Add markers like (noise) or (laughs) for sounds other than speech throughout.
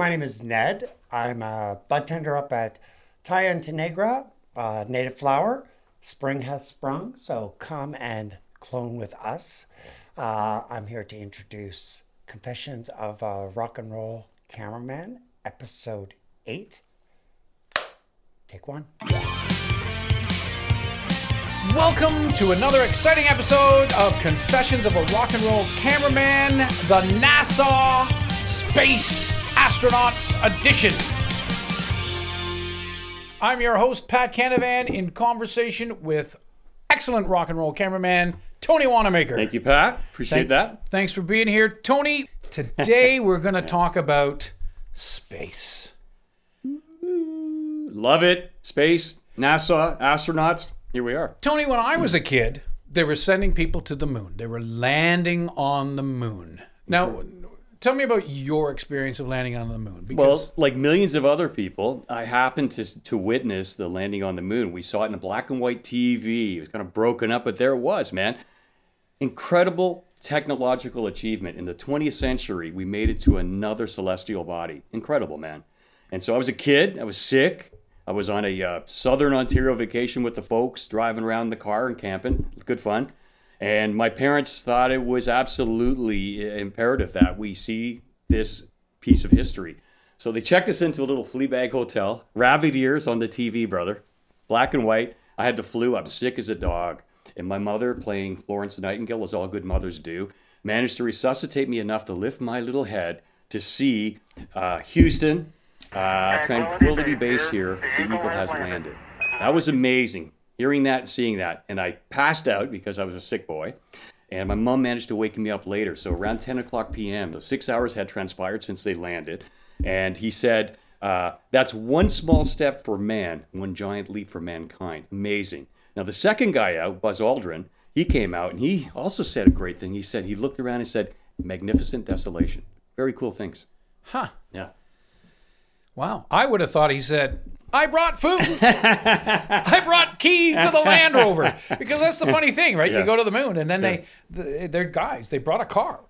My name is Ned. I'm a bud tender up at Taya Negra, uh, native flower. Spring has sprung, so come and clone with us. Uh, I'm here to introduce Confessions of a Rock and Roll Cameraman, episode 8. Take one. Welcome to another exciting episode of Confessions of a Rock and Roll Cameraman, the NASA Space Astronauts Edition. I'm your host, Pat Canavan, in conversation with excellent rock and roll cameraman, Tony Wanamaker. Thank you, Pat. Appreciate Thank- that. Thanks for being here. Tony, today we're going (laughs) to talk about space. Love it. Space, NASA, astronauts. Here we are. Tony, when I was a kid, they were sending people to the moon. They were landing on the moon. Now, tell me about your experience of landing on the moon. Because Well, like millions of other people, I happened to to witness the landing on the moon. We saw it in a black and white TV. It was kind of broken up, but there it was, man. Incredible technological achievement in the 20th century. We made it to another celestial body. Incredible, man. And so I was a kid. I was sick. I was on a uh, southern Ontario vacation with the folks, driving around the car and camping. Good fun. And my parents thought it was absolutely imperative that we see this piece of history. So they checked us into a little flea bag hotel, rabbit ears on the TV, brother, black and white. I had the flu. I'm sick as a dog. And my mother, playing Florence Nightingale, as all good mothers do, managed to resuscitate me enough to lift my little head to see uh, Houston, uh, Tranquility Base here. The Eagle has landed. That was amazing. Hearing that, seeing that, and I passed out because I was a sick boy. And my mom managed to wake me up later. So around 10 o'clock p.m., the six hours had transpired since they landed. And he said, uh, That's one small step for man, one giant leap for mankind. Amazing. Now, the second guy out, Buzz Aldrin, he came out and he also said a great thing. He said, He looked around and said, Magnificent desolation. Very cool things. huh? Yeah. Wow. I would have thought he said, I brought food. I brought keys to the Land Rover. Because that's the funny thing, right? You go to the moon and then they, they, they're guys, they brought a car.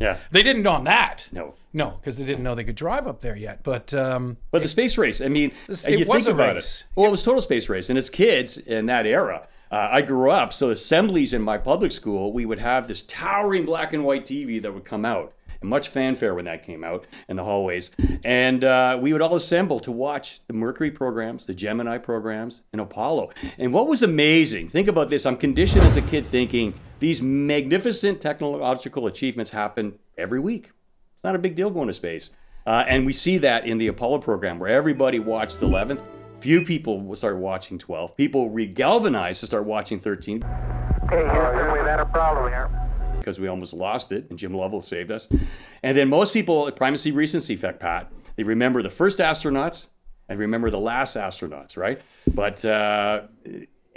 Yeah. (laughs) They didn't on that. No. No, because they didn't know they could drive up there yet. But um, But the space race, I mean, This- it you was think a about race. it. Well, it was total space race. And as kids in that era, uh, I grew up, so assemblies in my public school, we would have this towering black and white TV that would come out. And much fanfare when that came out in the hallways. And uh, we would all assemble to watch the Mercury programs, the Gemini programs, and Apollo. And what was amazing, think about this. I'm conditioned as a kid thinking these magnificent technological achievements happen every week. It's not a big deal going to space. Uh, and we see that in the Apollo program where everybody watched the 11th. Few people will start watching 12. People regalvanized to start watching 13 Okay, Houston, we've had a problem here. Because we almost lost it, and Jim Lovell saved us. And then most people, primacy recency effect, Pat, they remember the first astronauts and remember the last astronauts, right? But uh,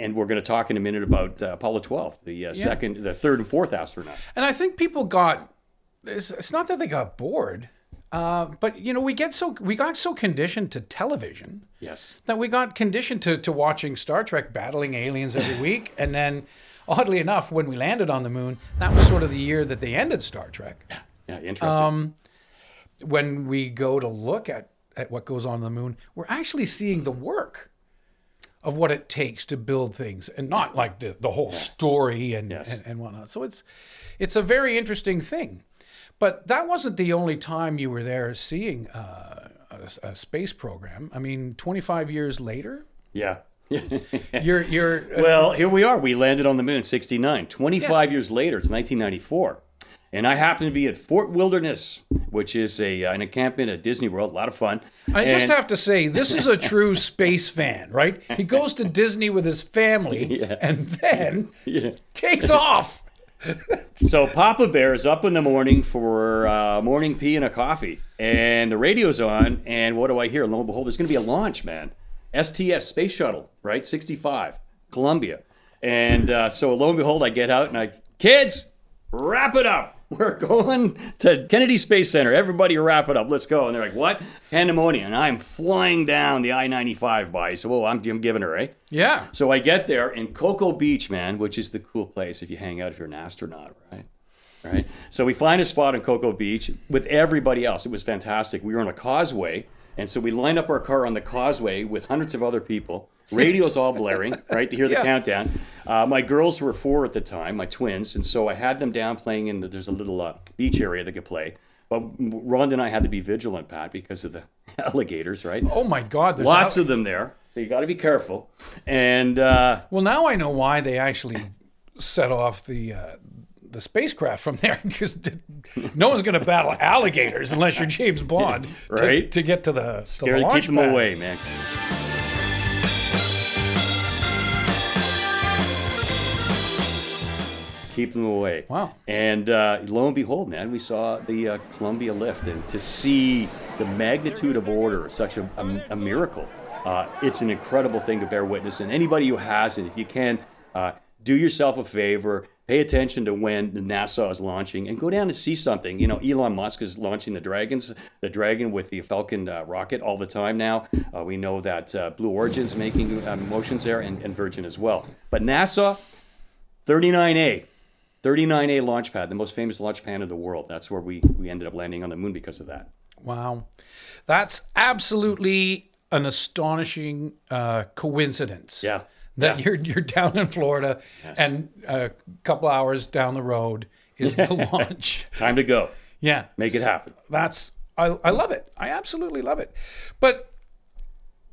and we're going to talk in a minute about uh, Apollo 12, the uh, second, the third and fourth astronaut. And I think people got. It's, it's not that they got bored, uh, but you know we get so we got so conditioned to television Yes. that we got conditioned to to watching Star Trek battling aliens every week, and then oddly enough, when we landed on the moon, that was sort of the year that they ended Star Trek. Yeah, interesting. When we go to look at at what goes on the moon, we're actually seeing the work of what it takes to build things, and not like the the whole story and, Yes. and and whatnot. So it's it's a very interesting thing. But that wasn't the only time you were there seeing uh, a, a space program. I mean, 25 years later, yeah. (laughs) you're you're Well, here we are. We landed on the moon 69. 25 years later, it's 1994. And I happen to be at Fort Wilderness, which is a, uh, an encampment at Disney World. A lot of fun. I just have to say, this is a true (laughs) space fan, right? He goes to Disney with his family (laughs) and then takes off. So Papa Bear is up in the morning for uh, morning pee and a coffee, and the radio's on. And what do I hear? Lo and behold, there's going to be a launch, man. STS space shuttle, right? 65, Columbia. And uh, so lo and behold, I get out and I, kids, wrap it up. (laughs) We're going to Kennedy Space Center. Everybody wrap it up. Let's go. And they're like, what? Pandemonium. And I'm flying down the I 95 by. So, well, I'm, I'm giving her, eh? Yeah. So I get there in Cocoa Beach, man, which is the cool place if you hang out if you're an astronaut, right? right? So we find a spot in Cocoa Beach with everybody else. It was fantastic. We were on a causeway, and so we lined up our car on the causeway with hundreds of other people. Radios all blaring, (laughs) right, to hear the Yeah. countdown. Uh, my girls were four at the time, my twins, and so I had them down playing in the, there's a little uh, beach area they could play. But Rhonda and I had to be vigilant, Pat, because of the (laughs) alligators, right? Oh my God! There's Lots al- of them there, so you got to be careful. And uh, Well, now I know why they actually set off the uh, the spacecraft from there (laughs) because no one's going to battle alligators unless you're James Bond, (laughs) to- Right. To, get to the, to the keep them pad. away, man. Keep them away. Wow. And uh, lo and behold, man, we saw the uh, Columbia lift, and to see the magnitude of order, such a, a, a miracle. Uh, it's an incredible thing to bear witness. And anybody who hasn't, if you can, uh, do yourself a favor. Pay attention to when NASA is launching, and go down and see something. You know, Elon Musk is launching the Dragons, the Dragon with the Falcon uh, rocket all the time now. Uh, we know that uh, Blue Origin's making uh, motions there, and, and Virgin as well. But NASA, 39A, 39A launch pad, the most famous launch pad in the world. That's where we, we ended up landing on the moon because of that. Wow, that's absolutely an astonishing uh, coincidence. Yeah. That Yeah. you're you're down in Florida, and a couple hours down the road is the (laughs) launch. Time to go. Yeah, Make it happen. That's I, I love it. I absolutely love it. But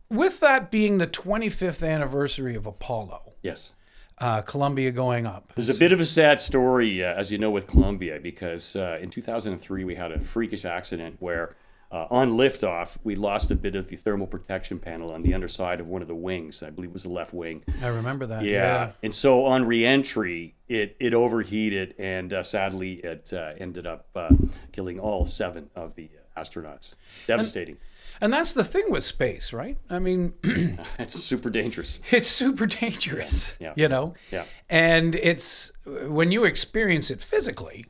with that being the 25th anniversary of Apollo, Yes. uh, Columbia going up. There's a bit of a sad story, uh, as you know, with Columbia, because uh, in 2003 we had a freakish accident where uh, on liftoff we lost a bit of the thermal protection panel on the underside of one of the wings. I believe it was the left wing. I remember that. Yeah. And so on reentry, it, it overheated, and uh, sadly, it uh, ended up uh, killing all seven of the astronauts. Devastating. And that's the thing with space, right? I mean, (clears throat) it's super dangerous. it's super dangerous, Yeah. you know? Yeah. And it's when you experience it physically,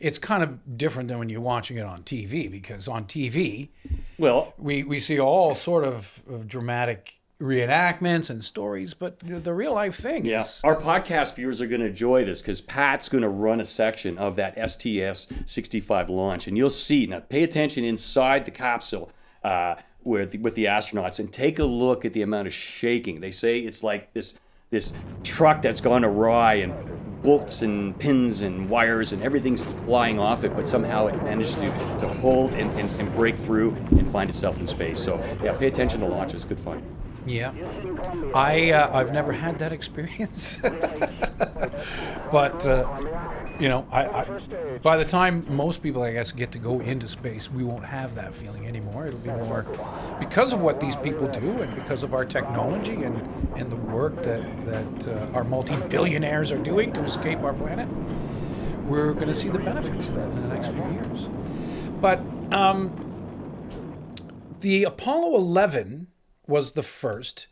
it's kind of different than when you're watching it on TV because on TV, Well, we, we see all sort of, of dramatic reenactments and stories, but the real life thing Yeah, is our podcast viewers are going to enjoy this because Pat's going to run a section of that STS 65 launch, and you'll see. Now, pay attention inside the capsule uh, with with the astronauts, and take a look at the amount of shaking. They say it's like this this truck that's gone awry, and bolts and pins and wires and everything's flying off it, but somehow it managed to to hold and, and, and break through and find itself in space. So yeah, pay attention to launches. Good fun. Yeah, I uh, I've never had that (laughs) experience, (laughs) but uh, you know, I, I by the time most people, I guess, get to go into space, we won't have that feeling anymore. It'll be more because of what these people do and because of our technology and and the work that that uh, our multi-billionaires are doing to escape our planet. We're going to see the benefits in the next few years, but. Um, the Apollo 11 was the first,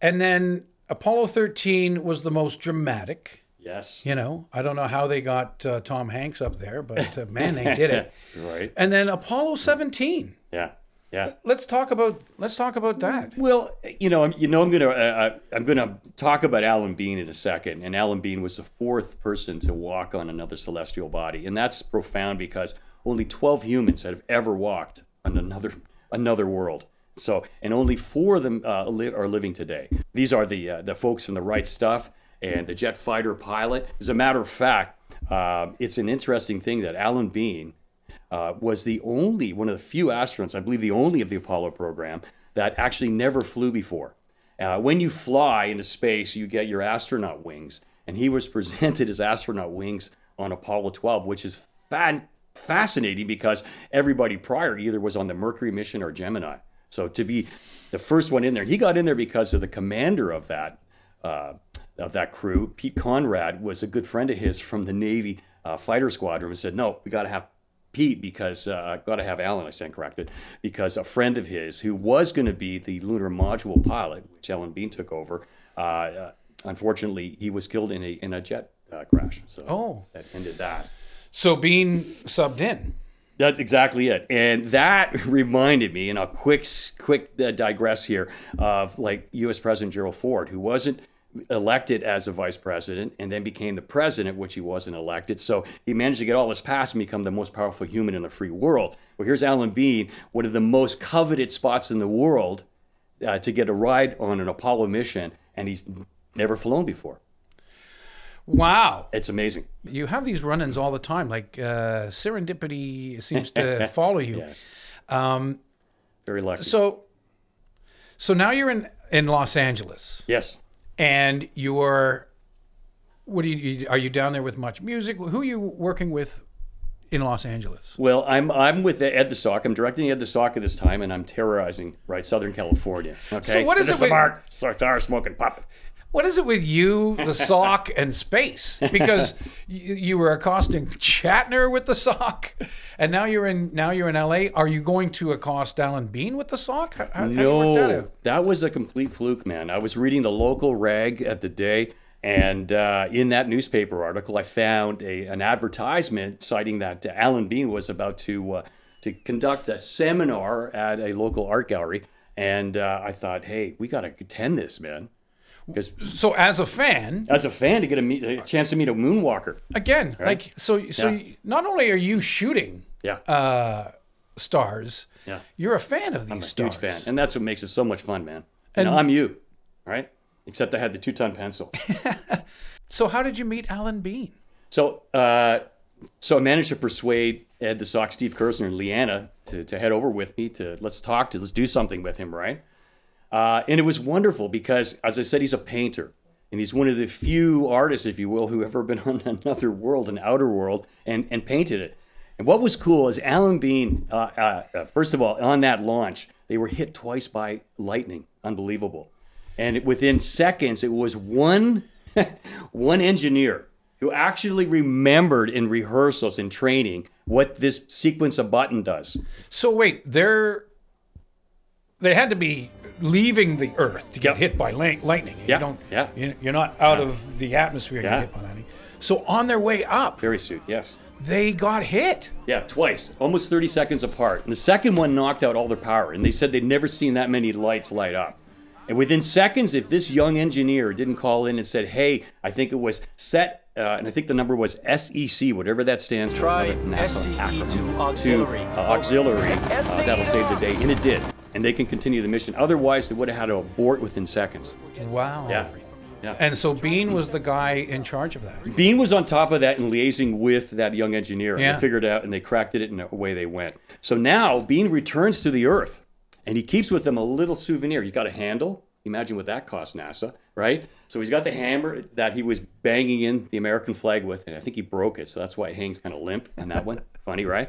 and then Apollo 13 was the most dramatic. Yes. You know, I don't know how they got uh, Tom Hanks up there, but uh, man, they did it. (laughs) Right. And then Apollo 17. Yeah. Yeah. Let's talk about let's talk about that. Well, you know, I'm- you know, I'm gonna uh, uh, I'm gonna talk about Alan Bean in a second, and Alan Bean was the fourth person to walk on another celestial body, and that's profound because only 12 humans have ever walked on another another world. So, and only four of them uh, li- are living today. These are the uh, the folks from the right stuff and the jet fighter pilot. As a matter of fact, uh, it's an interesting thing that Alan Bean uh, was the only one of the few astronauts, I believe the only of the Apollo program, that actually never flew before. Uh, when you fly into space, you get your astronaut wings, and he was (laughs) presented his astronaut wings on Apollo 12, which is fan- fascinating because everybody prior either was on the Mercury mission or Gemini. So to be the first one in there, he got in there because of the commander of that uh, of that crew, Pete Conrad, was a good friend of his from the Navy uh, fighter squadron, and said, "No, we got to have Pete because uh, got to have Alan." I stand corrected because a friend of his who was going to be the lunar module pilot, which Alan Bean took over, uh, uh, unfortunately, he was killed in a in a jet uh, crash. So Oh. that ended that. So being subbed in. That's exactly it, and that (laughs) reminded me. And I'll quick, quick uh, digress here of like U.S. President Gerald Ford, who wasn't elected as a vice president and then became the president, which he wasn't elected. So he managed to get all this passed and become the most powerful human in the free world. Well, here's Alan Bean, one of the most coveted spots in the world uh, to get a ride on an Apollo mission, and he's never flown before. Wow. It's amazing. You have these run ins all the time. Like uh, serendipity seems to (laughs) follow you. Yes. Um, Very lucky. So, so now you're in, in Los Angeles yes. And you're, what do you, are you down there with MuchMusic? Who are you working with in Los Angeles? Well, I'm I'm with Ed the Sock. I'm directing Ed the Sock at this time, and I'm terrorizing right Southern California. Okay. So what is And it this with- cigar smoking puppet? What is it with you, the sock, and space? Because you, you were accosting Shatner with the sock, and now you're in now you're in L.A. Are you going to accost Alan Bean with the sock? How, how, how do you work that No, that was a complete fluke, man. I was reading the local rag at the day, and uh, in that newspaper article, I found a, an advertisement citing that uh, Alan Bean was about to uh, to conduct a seminar at a local art gallery, and uh, I thought, hey, we got to attend this, man, because So as a fan, as a fan, to get a, meet, a chance to meet a moonwalker, again, like so so Yeah. not only are you shooting yeah, stars, yeah. you're a fan of these I'm a stars. huge fan, and that's what makes it so much fun, man. And I'm you, right? Except I had the two-ton pencil. (laughs) So how did you meet Alan Bean? So, uh, so I managed to persuade Ed the Sock, Steve Kerzner, and Liana to, to head over with me to let's talk to let's do something with him, right? Uh, and it was wonderful because, as I said, he's a painter, and he's one of the few artists, if you will, who ever been (laughs) on another world, an outer world, and and painted it. And what was cool is Alan Bean. Uh, uh, uh, first of all, on that launch, they were hit twice by lightning. Unbelievable. And within seconds, it was one (laughs) one engineer who actually remembered in rehearsals and training what this sequence of button does. So wait, they're they had to be leaving the Earth to get Yep. hit by light- lightning. You Yeah, don't, yeah. you- You're not out of the atmosphere to Yeah. get hit by lightning. So on their way up, Very soon, yes. they got hit. Yeah, twice, almost 30 seconds apart. And the second one knocked out all their power. And they said they'd never seen that many lights light up. And within seconds, if this young engineer didn't call in and said, hey, I think it was set, uh, and I think the number was SEC, whatever that stands for, Try another NASA SCE acronym, to auxiliary. to, uh, auxiliary, uh, that'll save the day. And it did. And they can continue the mission. Otherwise, they would have had to abort within seconds. Wow. Yeah. Yeah. And so Bean was the guy in charge of that. Bean was on top of that and liaising with that young engineer. And Yeah. They figured it out and they cracked it and away they went. So now Bean returns to the Earth and he keeps with him a little souvenir. He's got a handle. Imagine what that cost NASA, right? So he's got the hammer that he was banging in the American flag with, and I think he broke it, so that's why it hangs kind of limp on that one. Funny, right?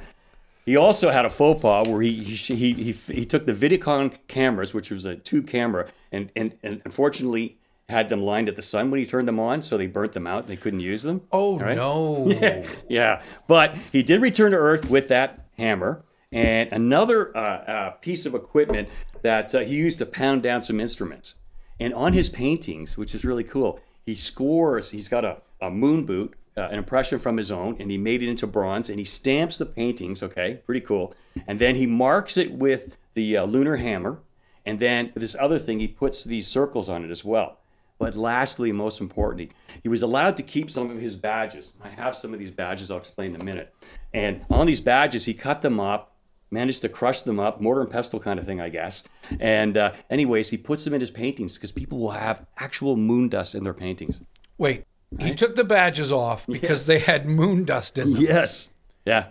He also had a faux pas where he he, he, he, he took the Vidicon cameras, which was a tube camera, and, and, and unfortunately had them lined at the sun when he turned them on, so they burnt them out. They couldn't use them. Oh Right? no. (laughs) Yeah, but he did return to Earth with that hammer and another uh, uh, piece of equipment that uh, he used to pound down some instruments. And on his paintings, which is really cool, he scores. He's got a, a moon boot, uh, an impression from his own, and he made it into bronze. And he stamps the paintings. Okay, pretty cool. And then he marks it with the uh, lunar hammer. And then this other thing, he puts these circles on it as well. But lastly, most importantly, he was allowed to keep some of his badges. I have some of these badges, I'll explain in a minute. And on these badges, he cut them up, managed to crush them up, mortar and pestle kind of thing, I guess. And, uh, anyways, he puts them in his paintings because people will have actual moon dust in their paintings. Wait, he took the badges off because Yes. they had moon dust in them. Yes. Yeah.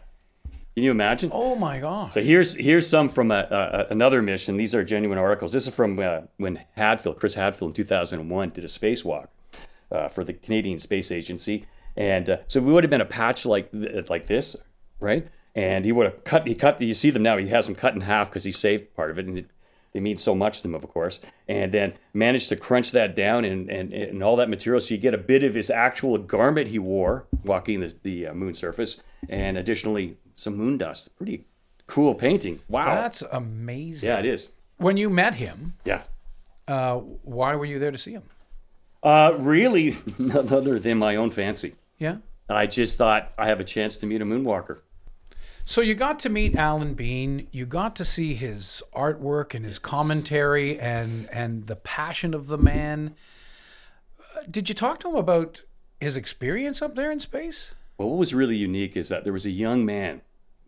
Can you imagine? Oh my god. So here's here's some from a, a, another mission. These are genuine articles. This is from uh, when Hadfield, Chris Hadfield, in 2001, did a spacewalk uh, for the Canadian Space Agency, and uh, so we would have been a patch like th- like this, right? And he would have cut. He cut. You see them now. He has them cut in half because he saved part of it, and it, they mean so much to him, of course. And then managed to crunch that down and and, and all that material, so you get a bit of his actual garment he wore walking the, the uh, moon surface, and additionally some moon dust. Pretty cool painting. Wow. That's amazing. yeah, it is. When you met him, Yeah. uh, why were you there to see him? Uh, really, (laughs) none other than my own fancy. Yeah. I just thought I have a chance to meet a moonwalker. So you got to meet Alan Bean. You got to see his artwork and his commentary and and the passion of the man. Uh, did you talk to him about his experience up there in space? Well, what was really unique is that there was a young man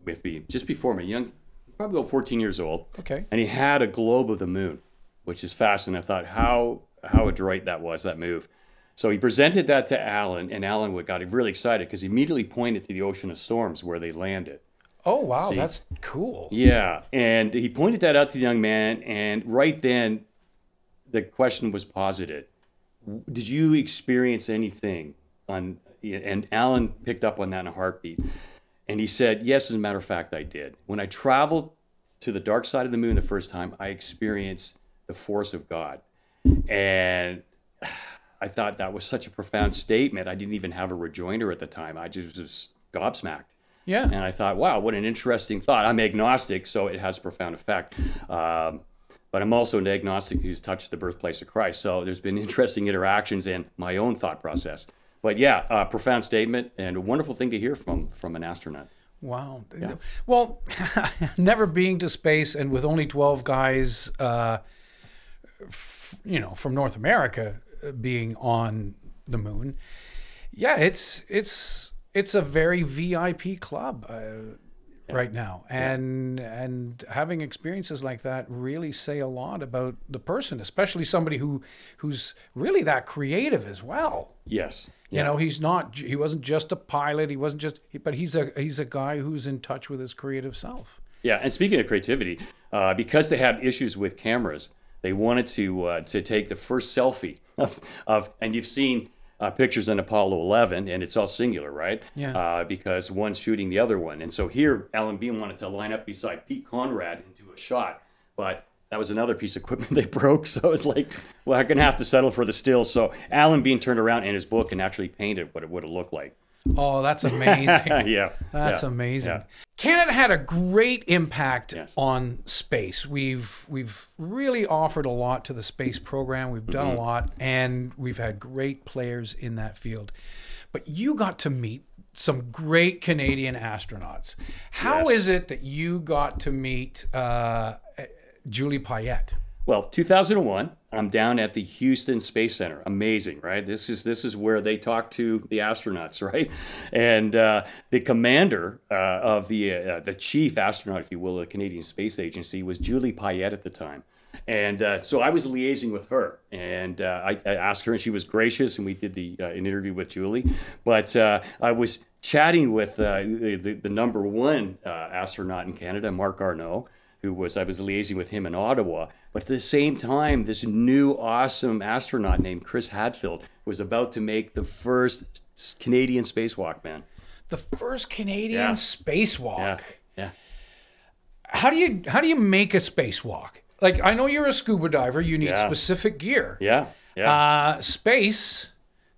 with me just before me, young, probably about 14 years old. Okay. And he had a globe of the moon, which is fascinating. I thought how how adroit that was, that move. So he presented that to Alan, and Alan got really excited because he immediately pointed to the ocean of storms where they landed. Oh wow, See. that's cool. Yeah, and he pointed that out to the young man, and right then, the question was posited: Did you experience anything on? And Alan picked up on that in a heartbeat, and he said, "Yes, as a matter of fact, I did. When I traveled to the dark side of the moon the first time, I experienced the force of God, and." (sighs) I thought that was such a profound statement. I didn't even have a rejoinder at the time. I just was gobsmacked. Yeah. And I thought, wow, what an interesting thought. I'm agnostic, so it has a profound effect. Um, but I'm also an agnostic who's touched the birthplace of Christ. So there's been (laughs) interesting interactions in my own thought process. But yeah, uh, profound statement and a wonderful thing to hear from from an astronaut. Wow. Yeah. Well, (laughs) never being to space and with only 12 guys, uh, f- you know, from North America uh, being on the moon. Yeah, it's it's it's a very VIP club uh, right now, and and having experiences like that really say a lot about the person, especially somebody who who's really that creative as well. Yes. You know, he's not. He wasn't just a pilot. He wasn't just. But he's a he's a guy who's in touch with his creative self. Yeah, and speaking of creativity, uh, because they had issues with cameras, they wanted to uh, to take the first selfie of, of and you've seen uh, pictures in Apollo 11, and it's all singular, right? Yeah. Uh, because one's shooting the other one, and so here Alan Bean wanted to line up beside Pete Conrad and do a shot, but that was another piece of equipment (laughs) they broke. So it was like, well, I'm gonna have to settle for the still. So Alan Bean turned around in his book and actually painted what it would have looked like. Oh, that's (laughs) amazing. yeah, That's yeah, amazing. yeah. Canada had a great impact Yes. on space. We've we've really offered a lot to the space program. We've done Mm-hmm. a lot, and we've had great players in that field. But you got to meet some great Canadian astronauts. How Yes. is it that you got to meet uh, Julie Payette? Well, 2001, I'm down at the Houston Space Center. Amazing, right? This is this is where they talk to the astronauts, (laughs) right? And uh, the commander uh, of the uh, the chief astronaut, if you will, of the Canadian Space Agency was Julie Payette at the time. And uh, so I was liaising with her, and uh, I, I asked her, and she was gracious, and we did the uh, an interview with Julie. But uh, I was chatting with uh, the, the, number one uh, astronaut in Canada, Marc Garneau who was I was liaising with him in Ottawa. But at the same time, this new awesome astronaut named Chris Hadfield was about to make the first Canadian spacewalk, man. The first Canadian Yeah. spacewalk. Yeah, yeah. How do you how do you make a spacewalk? Like I know you're a scuba diver, you need Yeah. specific gear. Yeah, yeah. Uh, space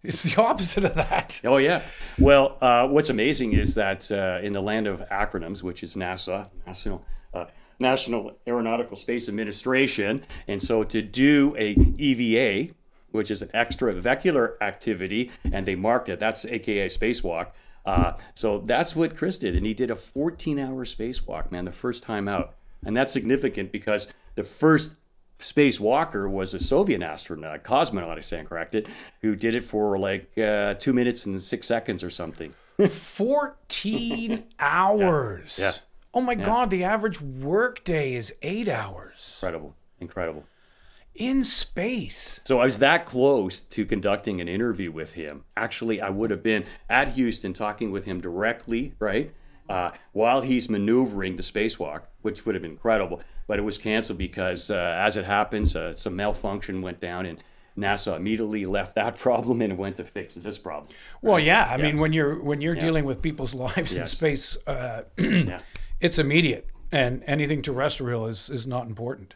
is the (laughs) opposite of that. Oh yeah. Well, uh, what's amazing is that uh, in the land of acronyms, which is NASA, National uh, National Aeronautical Space Administration, and so to do a EVA, which is an extravehicular activity, and they marked it. That's AKA spacewalk. Uh, so that's what Chris did, and he did a 14-hour spacewalk, man, the first time out, and that's significant because the first spacewalker was a Soviet astronaut, cosmonaut, I stand corrected, who did it for like uh, two minutes and six seconds or something. 14 (laughs) hours. Yeah. Oh my God, the average workday is eight hours Incredible, incredible. in space. So I was that close to conducting an interview with him. Actually, I would have been at Houston talking with him directly, right? Uh, while he's maneuvering the spacewalk, which would have been incredible. But it was canceled because, uh, as it happens, uh, some malfunction went down and NASA immediately left that (laughs) problem and went to fix this problem. Well, yeah. I mean, when you're when you're dealing with people's (laughs) lives in space, uh, (clears throat) Yeah. It's immediate, and anything terrestrial is is not important.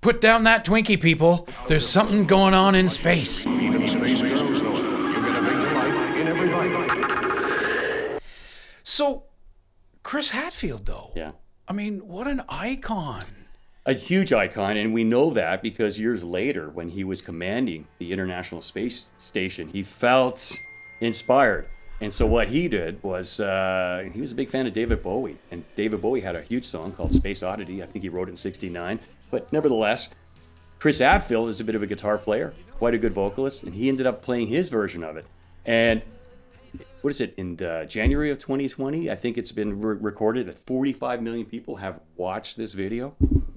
Put down that Twinkie, people. There's something going on in space. Even space girls know it. You get a big delight in every bite. So, Chris Hadfield, though. Yeah. I mean, what an icon. a huge icon, and we know that because years later, when he was commanding the International Space Station, he felt inspired. And so what he did was uh, he was a big fan of David Bowie, and David Bowie had a huge song called Space Oddity. I think he wrote it in '69, but nevertheless, Chris Hadfield is a bit of a guitar player, quite a good vocalist, and he ended up playing his version of it. And what is it in uh, January of 2020? I think it's been re- recorded that 45 million people have watched this video.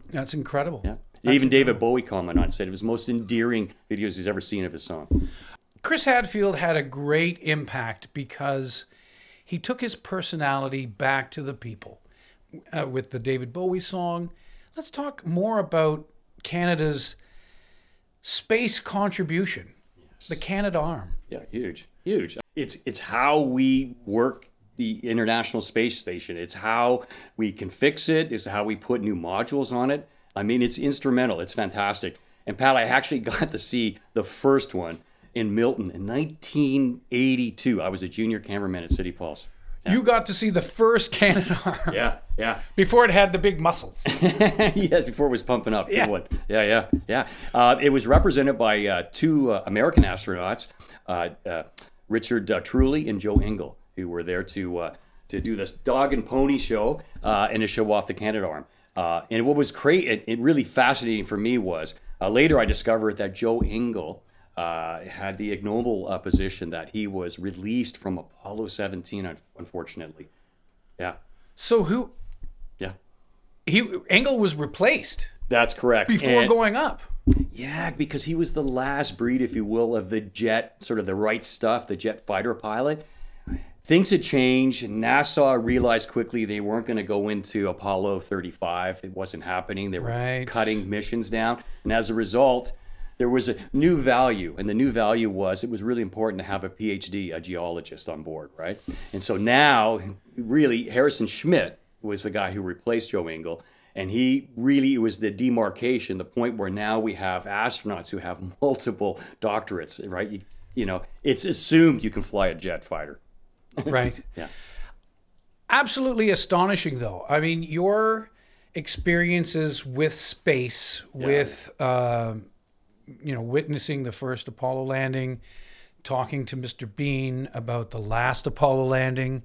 That's incredible. Yeah. Even David Bowie commented on it, said it was the most endearing videos he's ever seen of his song. Chris Hadfield had a great impact because he took his personality back to the people uh, with the David Bowie song. Let's talk more about Canada's space contribution, the Canadarm. Yeah, huge, huge. It's it's how we work the International Space Station. It's how we can fix it. It's how we put new modules on it. I mean, it's instrumental. It's fantastic. And Pat, I actually (laughs) got to see the first one in Milton in 1982. I was a junior cameraman at City Pulse. You got to see the first Canada (laughs) Arm Yeah, yeah. before it had the big muscles. (laughs) yes, before it was pumping up. Good Yeah. one. Yeah, yeah, yeah. Uh, it was represented by uh, two uh, American astronauts, uh, uh, Richard uh, Truly and Joe Engle, who were there to uh, to do this dog and pony show uh, and to show off the Canadarm. Uh, and what was great, it, it really fascinating for me was uh, later I discovered that Joe Engle uh, had the ignoble uh, position that he was released from Apollo 17, unfortunately. Yeah, so who yeah. he Engle was replaced That's correct. before And- going up. Yeah, because he was the last breed, if you will, of the jet, sort of the right stuff, the jet fighter pilot. Things had changed. NASA realized quickly they weren't going to go into Apollo 35. It wasn't happening. They were Right. cutting missions down. And as a result, there was a new value. And the new value was it was really important to have a PhD, a geologist on board, right? And so now, really, Harrison Schmitt was the guy who replaced Joe Engle. And he really it was the demarcation, the point where now we have astronauts who have (laughs) multiple doctorates, right? You, you know, it's assumed you can fly a jet fighter. (laughs) Right. Yeah. Absolutely astonishing, though. I mean, your experiences with space, with um, you know, witnessing the first Apollo landing, talking to Mr. Bean about the last Apollo landing,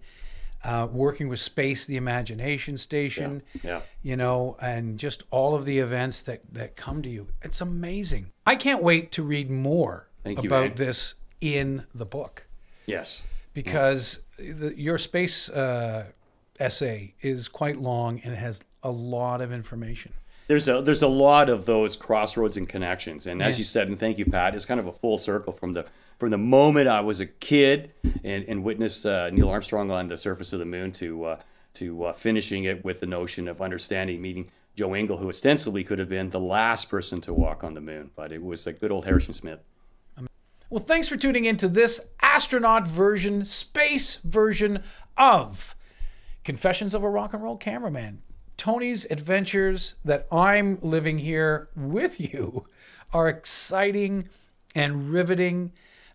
uh, working with Space, the Imagination Station, Yeah. you know, and just all of the events that that come to you. It's amazing. I can't wait to read more Thank about man. this in the book Yes. because the, your space uh, essay is quite long and has a lot of information. There's a there's a lot of those crossroads and connections, and as you said, and thank you, Pat. It's kind of a full circle from the from the moment I was a kid and, and witnessed uh, Neil Armstrong on the surface of the moon to uh, to uh, finishing it with the notion of understanding, meeting Joe Engle, who ostensibly could have been the last person to walk on the moon, but it was a good old Harrison Smith. Well, thanks for tuning in to this astronaut version, space version of Confessions of a Rock and Roll Cameraman. Tony's adventures that I'm living here with you are exciting and riveting.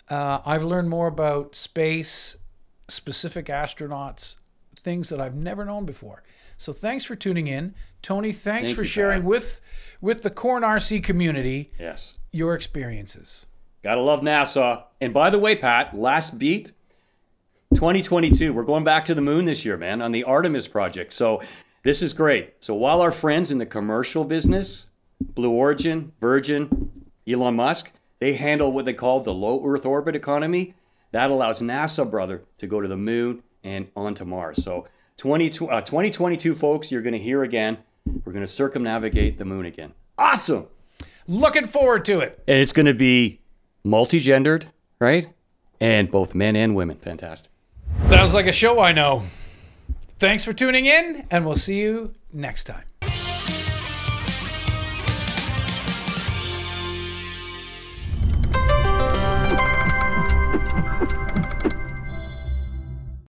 Uh, I've learned more about space, specific astronauts, things that I've never known before. So thanks for tuning in, Tony. Thanks Thank for you, sharing with with the Corn RC community Yes. your experiences. Gotta love NASA. And by the way, Pat, last beat, 2022. We're going back to the moon this year, man, on the Artemis project. So this is great. So while our friends in the commercial business, Blue Origin, Virgin, Elon Musk, they handle what they call the low Earth orbit economy. That allows NASA, brother, to go to the moon and onto Mars. So 20, uh, 2022, folks, you're going to hear again. We're going to circumnavigate the moon again. Awesome. Looking forward to it. And it's going to be multi-gendered, right? And both men and women. Fantastic. Sounds like a show I know. Thanks for tuning in, and we'll see you next time.